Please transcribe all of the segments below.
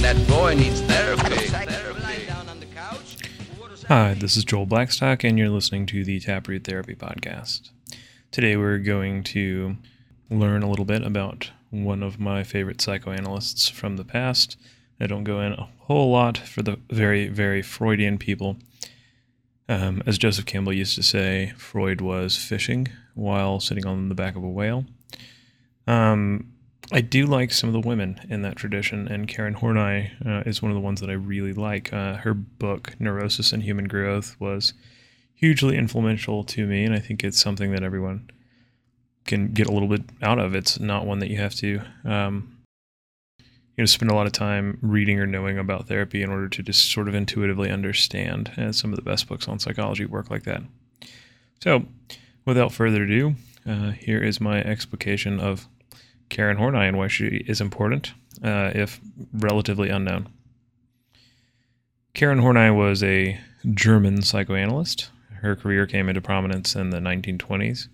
That boy needs therapy. Hi, this is Joel Blackstock, and you're listening to the Taproot Therapy Podcast. Today, we're going to learn a little bit about one of my favorite psychoanalysts from the past. I don't go in a whole lot for the very, very Freudian people. Um, as Joseph Campbell used to say, Freud was fishing while sitting on the back of a whale. Um, I do like some of the women in that tradition, and Karen Horney uh, is one of the ones that I really like. Uh, her book, Neurosis and Human Growth, was hugely influential to me, and I think it's something that everyone can get a little bit out of. It's not one that you have to, um, you know, spend a lot of time reading or knowing about therapy in order to just sort of intuitively understand. And some of the best books on psychology work like that. So, without further ado, uh, here is my explication of Karen Horney and why she is important, uh, if relatively unknown. Karen Horney was a German psychoanalyst. Her career came into prominence in the 1920s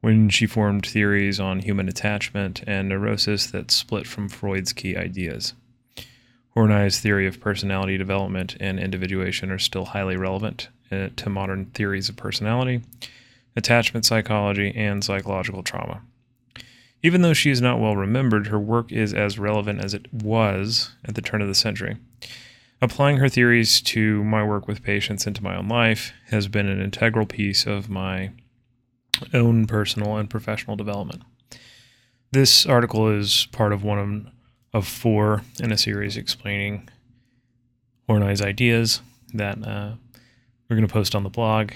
when she formed theories on human attachment and neurosis that split from Freud's key ideas. Horney's theory of personality development and individuation are still highly relevant uh, to modern theories of personality, attachment psychology, and psychological trauma. Even though she is not well remembered, her work is as relevant as it was at the turn of the century. Applying her theories to my work with patients and to my own life has been an integral piece of my own personal and professional development. This article is part of one of four in a series explaining Horney's ideas that uh, we're going to post on the blog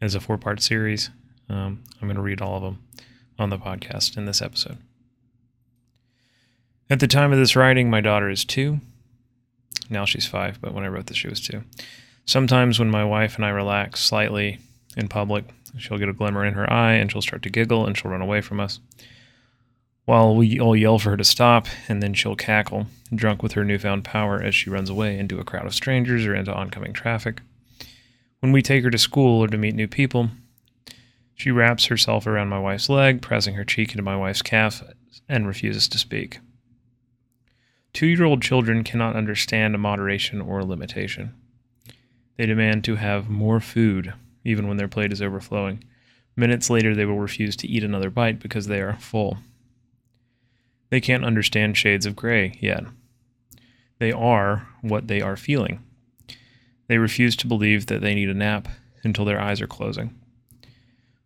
as a four part series. Um, I'm going to read all of them on the podcast in this episode. At the time of this writing, my daughter is two. Now she's five, but when I wrote this, she was two. Sometimes when my wife and I relax slightly in public, she'll get a glimmer in her eye and she'll start to giggle and she'll run away from us. While we all yell for her to stop, and then she'll cackle, drunk with her newfound power as she runs away into a crowd of strangers or into oncoming traffic. When we take her to school or to meet new people, she wraps herself around my wife's leg, pressing her cheek into my wife's calf, and refuses to speak. Two year old children cannot understand a moderation or a limitation. They demand to have more food, even when their plate is overflowing. Minutes later, they will refuse to eat another bite because they are full. They can't understand shades of gray yet. They are what they are feeling. They refuse to believe that they need a nap until their eyes are closing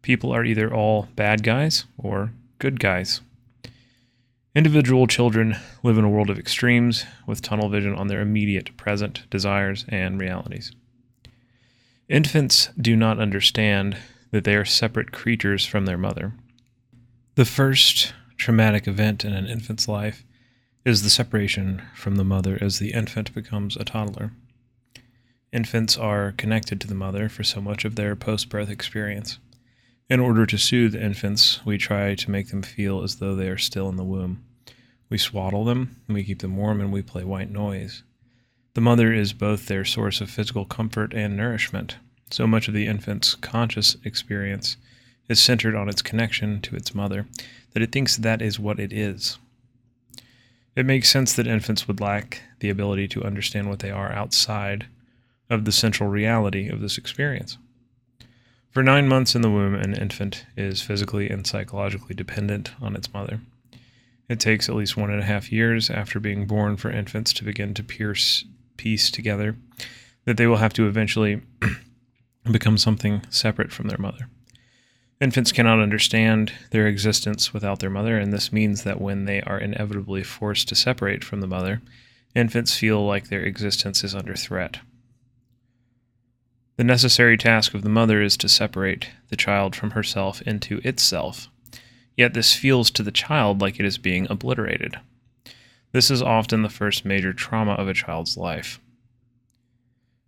people are either all bad guys or good guys. Individual children live in a world of extremes with tunnel vision on their immediate present desires and realities. Infants do not understand that they are separate creatures from their mother. The first traumatic event in an infant's life is the separation from the mother as the infant becomes a toddler. Infants are connected to the mother for so much of their post birth experience. In order to soothe infants, we try to make them feel as though they are still in the womb. We swaddle them, we keep them warm, and we play white noise. The mother is both their source of physical comfort and nourishment. So much of the infant's conscious experience is centered on its connection to its mother that it thinks that is what it is. It makes sense that infants would lack the ability to understand what they are outside of the central reality of this experience. For nine months in the womb, an infant is physically and psychologically dependent on its mother. It takes at least one and a half years after being born for infants to begin to pierce, piece together that they will have to eventually become something separate from their mother. Infants cannot understand their existence without their mother, and this means that when they are inevitably forced to separate from the mother, infants feel like their existence is under threat. The necessary task of the mother is to separate the child from herself into itself. Yet this feels to the child like it is being obliterated. This is often the first major trauma of a child's life.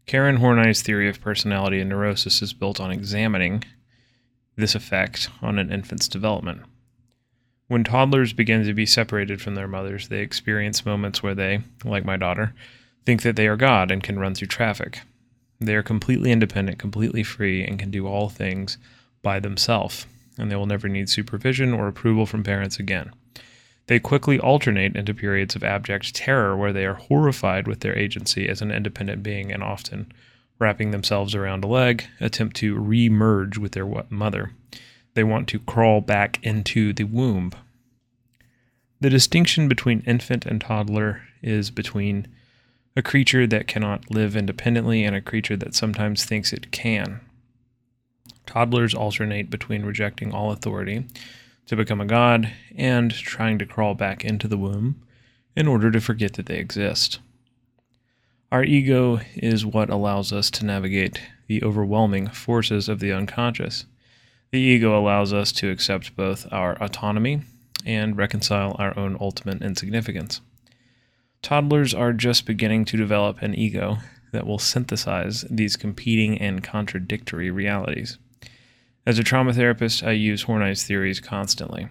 Karen Horney's theory of personality and neurosis is built on examining this effect on an infant's development. When toddlers begin to be separated from their mothers, they experience moments where they, like my daughter, think that they are God and can run through traffic. They are completely independent, completely free, and can do all things by themselves, and they will never need supervision or approval from parents again. They quickly alternate into periods of abject terror where they are horrified with their agency as an independent being and often, wrapping themselves around a leg, attempt to re merge with their mother. They want to crawl back into the womb. The distinction between infant and toddler is between a creature that cannot live independently and a creature that sometimes thinks it can. Toddlers alternate between rejecting all authority to become a god and trying to crawl back into the womb in order to forget that they exist. Our ego is what allows us to navigate the overwhelming forces of the unconscious. The ego allows us to accept both our autonomy and reconcile our own ultimate insignificance. Toddlers are just beginning to develop an ego that will synthesize these competing and contradictory realities. As a trauma therapist, I use Horney's theories constantly.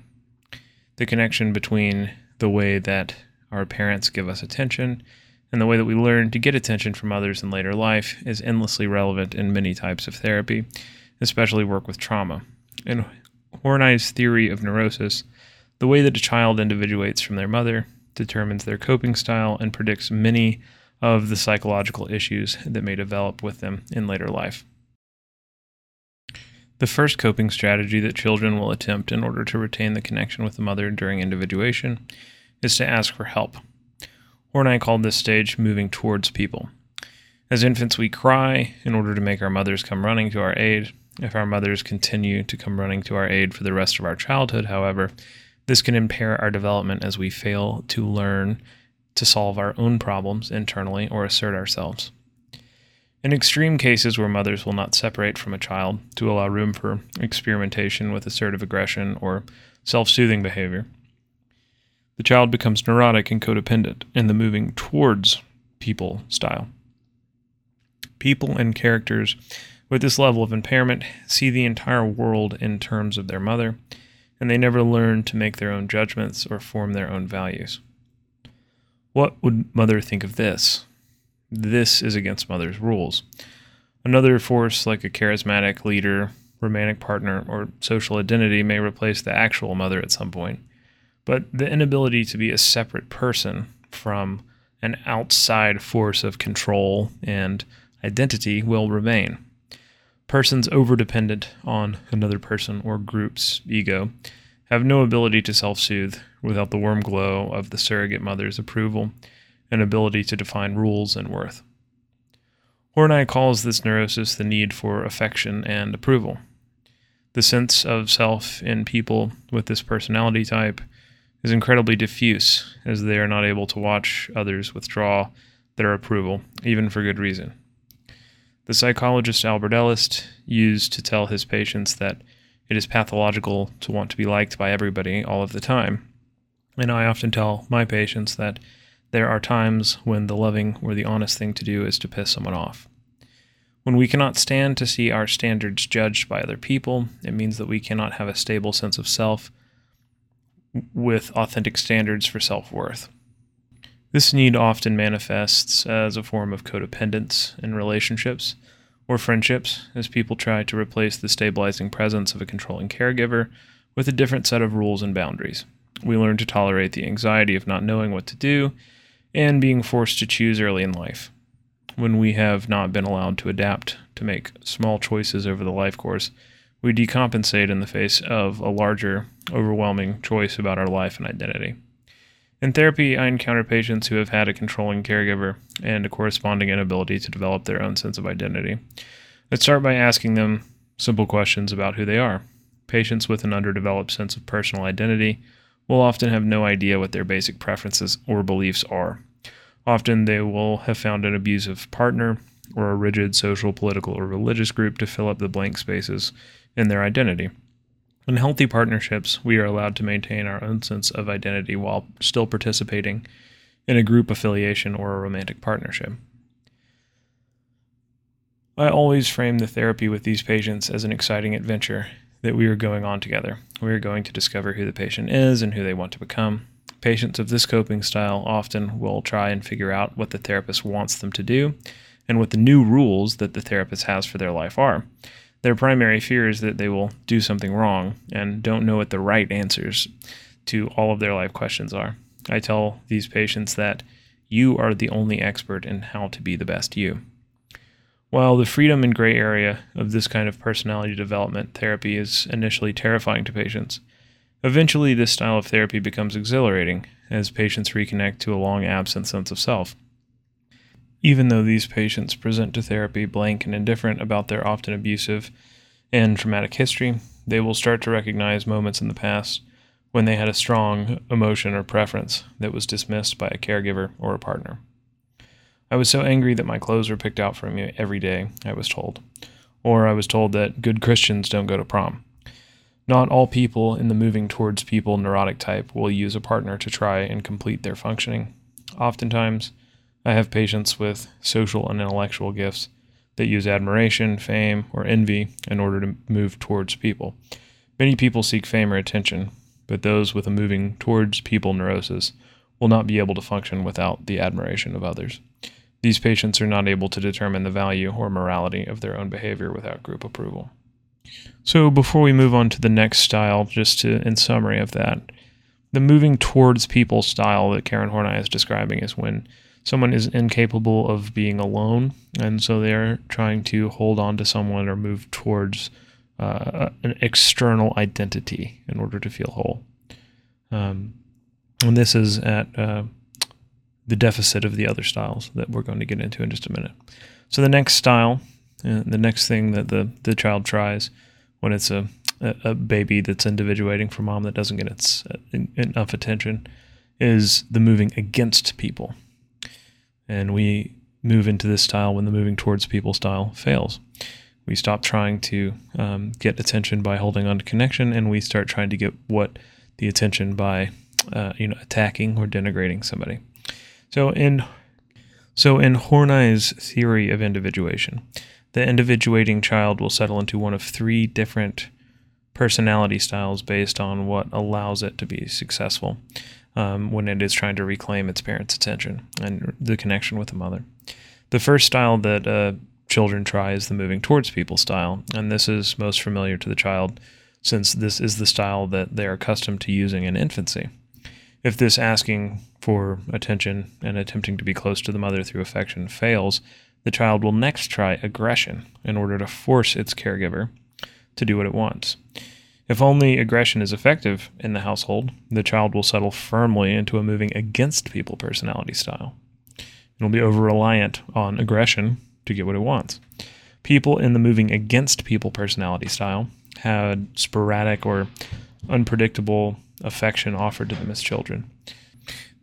The connection between the way that our parents give us attention and the way that we learn to get attention from others in later life is endlessly relevant in many types of therapy, especially work with trauma. In Horney's theory of neurosis, the way that a child individuates from their mother determines their coping style and predicts many of the psychological issues that may develop with them in later life. The first coping strategy that children will attempt in order to retain the connection with the mother during individuation is to ask for help. Horney called this stage moving towards people. As infants, we cry in order to make our mothers come running to our aid. If our mothers continue to come running to our aid for the rest of our childhood, however, this can impair our development as we fail to learn to solve our own problems internally or assert ourselves. In extreme cases where mothers will not separate from a child to allow room for experimentation with assertive aggression or self soothing behavior, the child becomes neurotic and codependent in the moving towards people style. People and characters with this level of impairment see the entire world in terms of their mother, and they never learn to make their own judgments or form their own values. What would mother think of this? This is against mother's rules. Another force, like a charismatic leader, romantic partner, or social identity, may replace the actual mother at some point. But the inability to be a separate person from an outside force of control and identity will remain. Persons overdependent on another person or group's ego have no ability to self soothe without the warm glow of the surrogate mother's approval and ability to define rules and worth. Horney calls this neurosis the need for affection and approval. The sense of self in people with this personality type is incredibly diffuse, as they are not able to watch others withdraw their approval, even for good reason. The psychologist Albert Ellis used to tell his patients that it is pathological to want to be liked by everybody all of the time. And I often tell my patients that there are times when the loving or the honest thing to do is to piss someone off. When we cannot stand to see our standards judged by other people, it means that we cannot have a stable sense of self with authentic standards for self worth. This need often manifests as a form of codependence in relationships or friendships as people try to replace the stabilizing presence of a controlling caregiver with a different set of rules and boundaries. We learn to tolerate the anxiety of not knowing what to do and being forced to choose early in life. When we have not been allowed to adapt to make small choices over the life course, we decompensate in the face of a larger, overwhelming choice about our life and identity. In therapy, I encounter patients who have had a controlling caregiver and a corresponding inability to develop their own sense of identity. Let's start by asking them simple questions about who they are. Patients with an underdeveloped sense of personal identity will often have no idea what their basic preferences or beliefs are. Often they will have found an abusive partner or a rigid social, political, or religious group to fill up the blank spaces in their identity. In healthy partnerships, we are allowed to maintain our own sense of identity while still participating in a group affiliation or a romantic partnership. I always frame the therapy with these patients as an exciting adventure that we are going on together. We are going to discover who the patient is and who they want to become. Patients of this coping style often will try and figure out what the therapist wants them to do and what the new rules that the therapist has for their life are. Their primary fear is that they will do something wrong and don't know what the right answers to all of their life questions are. I tell these patients that you are the only expert in how to be the best you. While the freedom and gray area of this kind of personality development therapy is initially terrifying to patients, eventually this style of therapy becomes exhilarating as patients reconnect to a long absent sense of self. Even though these patients present to therapy blank and indifferent about their often abusive and traumatic history, they will start to recognize moments in the past when they had a strong emotion or preference that was dismissed by a caregiver or a partner. I was so angry that my clothes were picked out for me every day, I was told. Or I was told that good Christians don't go to prom. Not all people in the moving towards people neurotic type will use a partner to try and complete their functioning. Oftentimes, I have patients with social and intellectual gifts that use admiration, fame, or envy in order to move towards people. Many people seek fame or attention, but those with a moving towards people neurosis will not be able to function without the admiration of others. These patients are not able to determine the value or morality of their own behavior without group approval. So, before we move on to the next style, just to, in summary of that, the moving towards people style that Karen Horney is describing is when someone is incapable of being alone, and so they're trying to hold on to someone or move towards uh, an external identity in order to feel whole. Um, and this is at uh, the deficit of the other styles that we're going to get into in just a minute. So the next style, uh, the next thing that the the child tries when it's a a, baby that's individuating from mom that doesn't get its uh, enough attention is the moving against people. And we move into this style when the moving towards people style fails. We stop trying to um, get attention by holding on to connection, and we start trying to get what the attention by, uh, you know, attacking or denigrating somebody. So in so in Horney's theory of individuation, the individuating child will settle into one of three different personality styles based on what allows it to be successful um, when it is trying to reclaim its parents' attention and the connection with the mother. The first style that uh, children try is the moving towards people style, and this is most familiar to the child since this is the style that they are accustomed to using in infancy. If this asking for attention and attempting to be close to the mother through affection fails, the child will next try aggression in order to force its caregiver to do what it wants. If only aggression is effective in the household, the child will settle firmly into a moving against people personality style. It will be over reliant on aggression to get what it wants. People in the moving against people personality style had sporadic or unpredictable affection offered to them as children.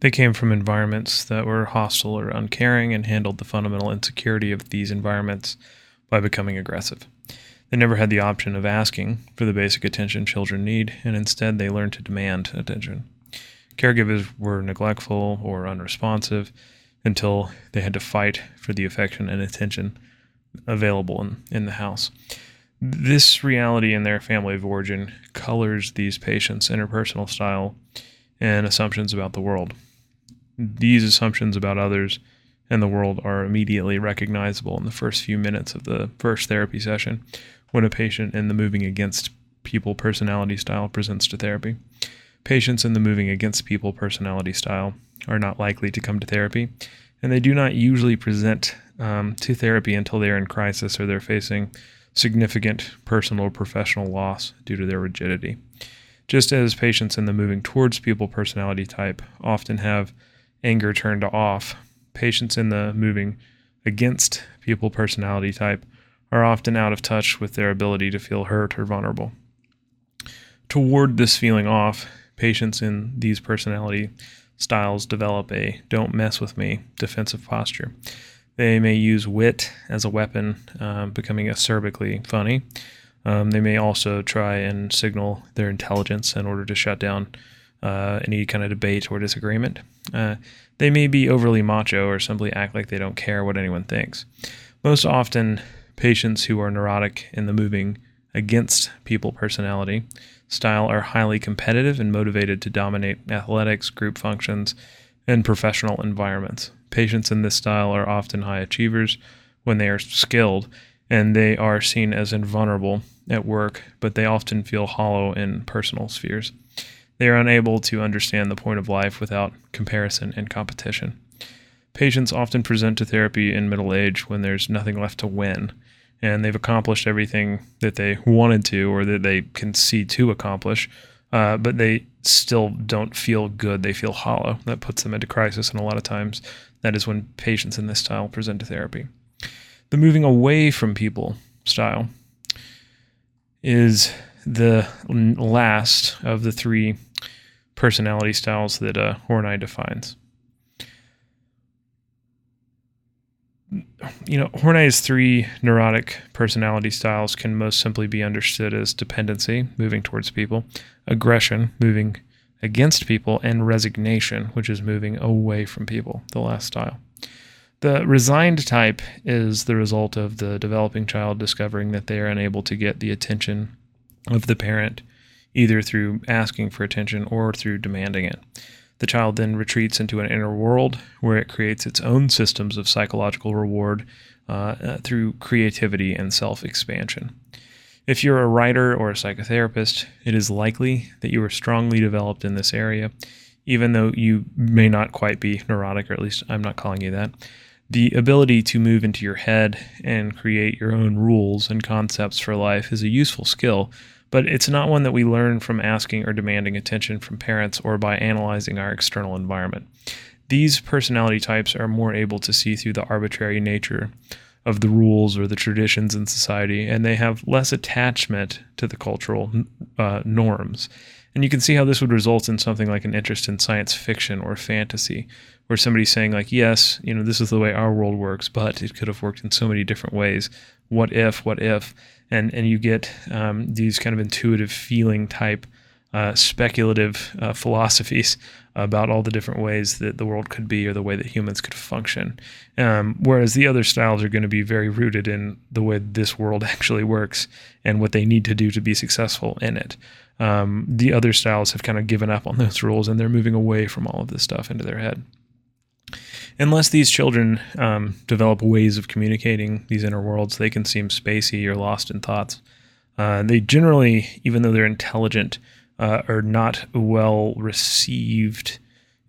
They came from environments that were hostile or uncaring and handled the fundamental insecurity of these environments by becoming aggressive. They never had the option of asking for the basic attention children need, and instead they learned to demand attention. Caregivers were neglectful or unresponsive until they had to fight for the affection and attention available in, in the house. This reality in their family of origin colors these patients' interpersonal style and assumptions about the world. These assumptions about others and the world are immediately recognizable in the first few minutes of the first therapy session when a patient in the moving against people personality style presents to therapy. Patients in the moving against people personality style are not likely to come to therapy, and they do not usually present um, to therapy until they are in crisis or they're facing significant personal or professional loss due to their rigidity. Just as patients in the moving towards people personality type often have anger turned off, patients in the moving against people personality type are often out of touch with their ability to feel hurt or vulnerable. To ward this feeling off, patients in these personality styles develop a don't mess with me defensive posture. They may use wit as a weapon, um, becoming acerbically funny. Um, they may also try and signal their intelligence in order to shut down uh, any kind of debate or disagreement. Uh, they may be overly macho or simply act like they don't care what anyone thinks. Most often, patients who are neurotic in the moving against people personality style are highly competitive and motivated to dominate athletics, group functions, and professional environments. Patients in this style are often high achievers when they are skilled, and they are seen as invulnerable at work, but they often feel hollow in personal spheres. They are unable to understand the point of life without comparison and competition. Patients often present to therapy in middle age when there's nothing left to win, and they've accomplished everything that they wanted to or that they can see to accomplish, uh, but they still don't feel good. They feel hollow. That puts them into crisis, and a lot of times that is when patients in this style present to therapy. The moving away from people style is the last of the three personality styles that uh, Horney defines. You know, Horney's three neurotic personality styles can most simply be understood as dependency, moving towards people, aggression, moving against people, and resignation, which is moving away from people, the last style. The resigned type is the result of the developing child discovering that they are unable to get the attention of the parent, either through asking for attention or through demanding it. The child then retreats into an inner world where it creates its own systems of psychological reward uh, uh, through creativity and self expansion. If you're a writer or a psychotherapist, it is likely that you are strongly developed in this area, even though you may not quite be neurotic, or at least I'm not calling you that. The ability to move into your head and create your own rules and concepts for life is a useful skill but it's not one that we learn from asking or demanding attention from parents or by analyzing our external environment. These personality types are more able to see through the arbitrary nature of the rules or the traditions in society, and they have less attachment to the cultural uh, norms. And you can see how this would result in something like an interest in science fiction or fantasy, where somebody's saying, like, yes, you know, this is the way our world works, but it could have worked in so many different ways. What if, what if? And and you get um, these kind of intuitive feeling type uh, speculative uh, philosophies about all the different ways that the world could be or the way that humans could function. Um, whereas the other styles are going to be very rooted in the way this world actually works and what they need to do to be successful in it. Um, the other styles have kind of given up on those rules and they're moving away from all of this stuff into their head unless these children um, develop ways of communicating these inner worlds, they can seem spacey or lost in thoughts. Uh, they generally, even though they're intelligent, uh, are not well received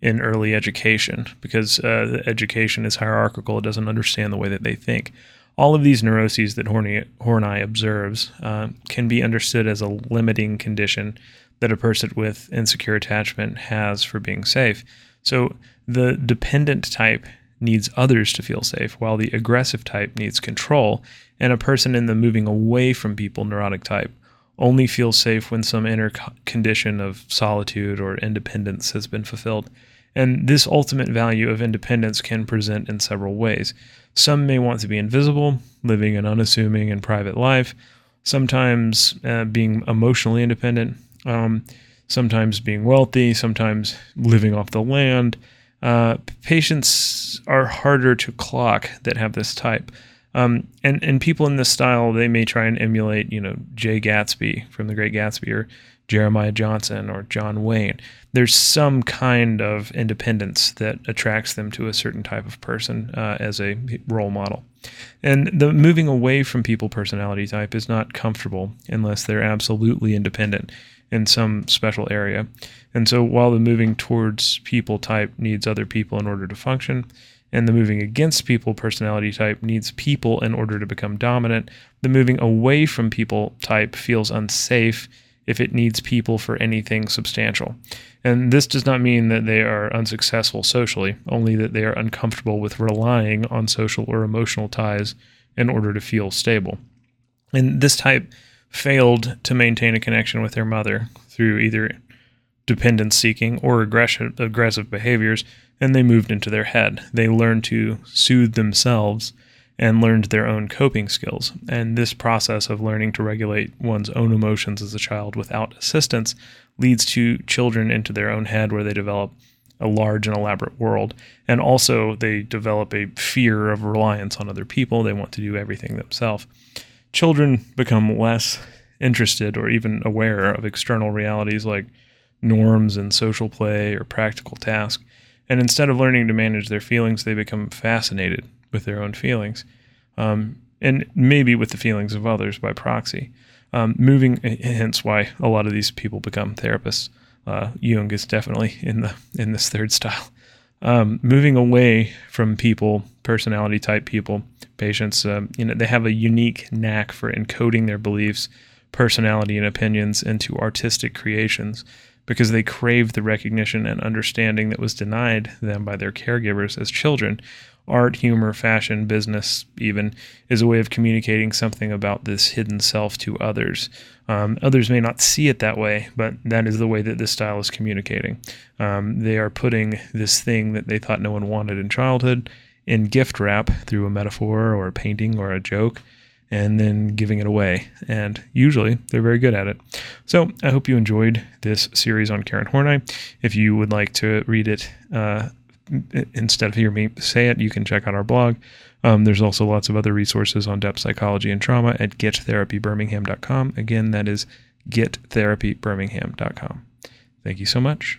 in early education because uh, the education is hierarchical. It doesn't understand the way that they think. All of these neuroses that Horney, Horney observes uh, can be understood as a limiting condition that a person with insecure attachment has for being safe. So the dependent type needs others to feel safe, while the aggressive type needs control. And a person in the moving away from people neurotic type only feels safe when some inner condition of solitude or independence has been fulfilled. And this ultimate value of independence can present in several ways. Some may want to be invisible, living an unassuming and private life, sometimes uh, being emotionally independent. Um, sometimes being wealthy, sometimes living off the land. Uh, patients are harder to clock that have this type. Um, and, and people in this style, they may try and emulate, you know, Jay Gatsby from The Great Gatsby or Jeremiah Johnson or John Wayne. There's some kind of independence that attracts them to a certain type of person uh, as a role model. And the moving away from people personality type is not comfortable unless they're absolutely independent in some special area. And so while the moving towards people type needs other people in order to function, and the moving against people personality type needs people in order to become dominant, the moving away from people type feels unsafe if it needs people for anything substantial. And this does not mean that they are unsuccessful socially, only that they are uncomfortable with relying on social or emotional ties in order to feel stable. And this type failed to maintain a connection with their mother through either dependence seeking or aggressive, aggressive behaviors, and they moved into their head. They learned to soothe themselves and learned their own coping skills. And this process of learning to regulate one's own emotions as a child without assistance leads to children into their own head where they develop a large and elaborate world. And also, they develop a fear of reliance on other people. They want to do everything themselves children become less interested or even aware of external realities like norms and social play or practical tasks. And instead of learning to manage their feelings, they become fascinated with their own feelings, um, and maybe with the feelings of others by proxy. Um, moving, hence why a lot of these people become therapists. uh, Jung is definitely in the in this third style. Um, moving away from people, personality type people, patients, um, you know, they have a unique knack for encoding their beliefs, personality, and opinions into artistic creations because they crave the recognition and understanding that was denied them by their caregivers as children. Art, humor, fashion, business, even, is a way of communicating something about this hidden self to others. Um, others may not see it that way, but that is the way that this style is communicating. Um, they are putting this thing that they thought no one wanted in childhood in gift wrap through a metaphor or a painting or a joke and then giving it away. And usually they're very good at it. So I hope you enjoyed this series on Karen Horney. If you would like to read it uh, instead of hear me say it, you can check out our blog. Um, there's also lots of other resources on depth psychology and trauma at gettherapybirmingham.com. Again, that is gettherapybirmingham.com. Thank you so much.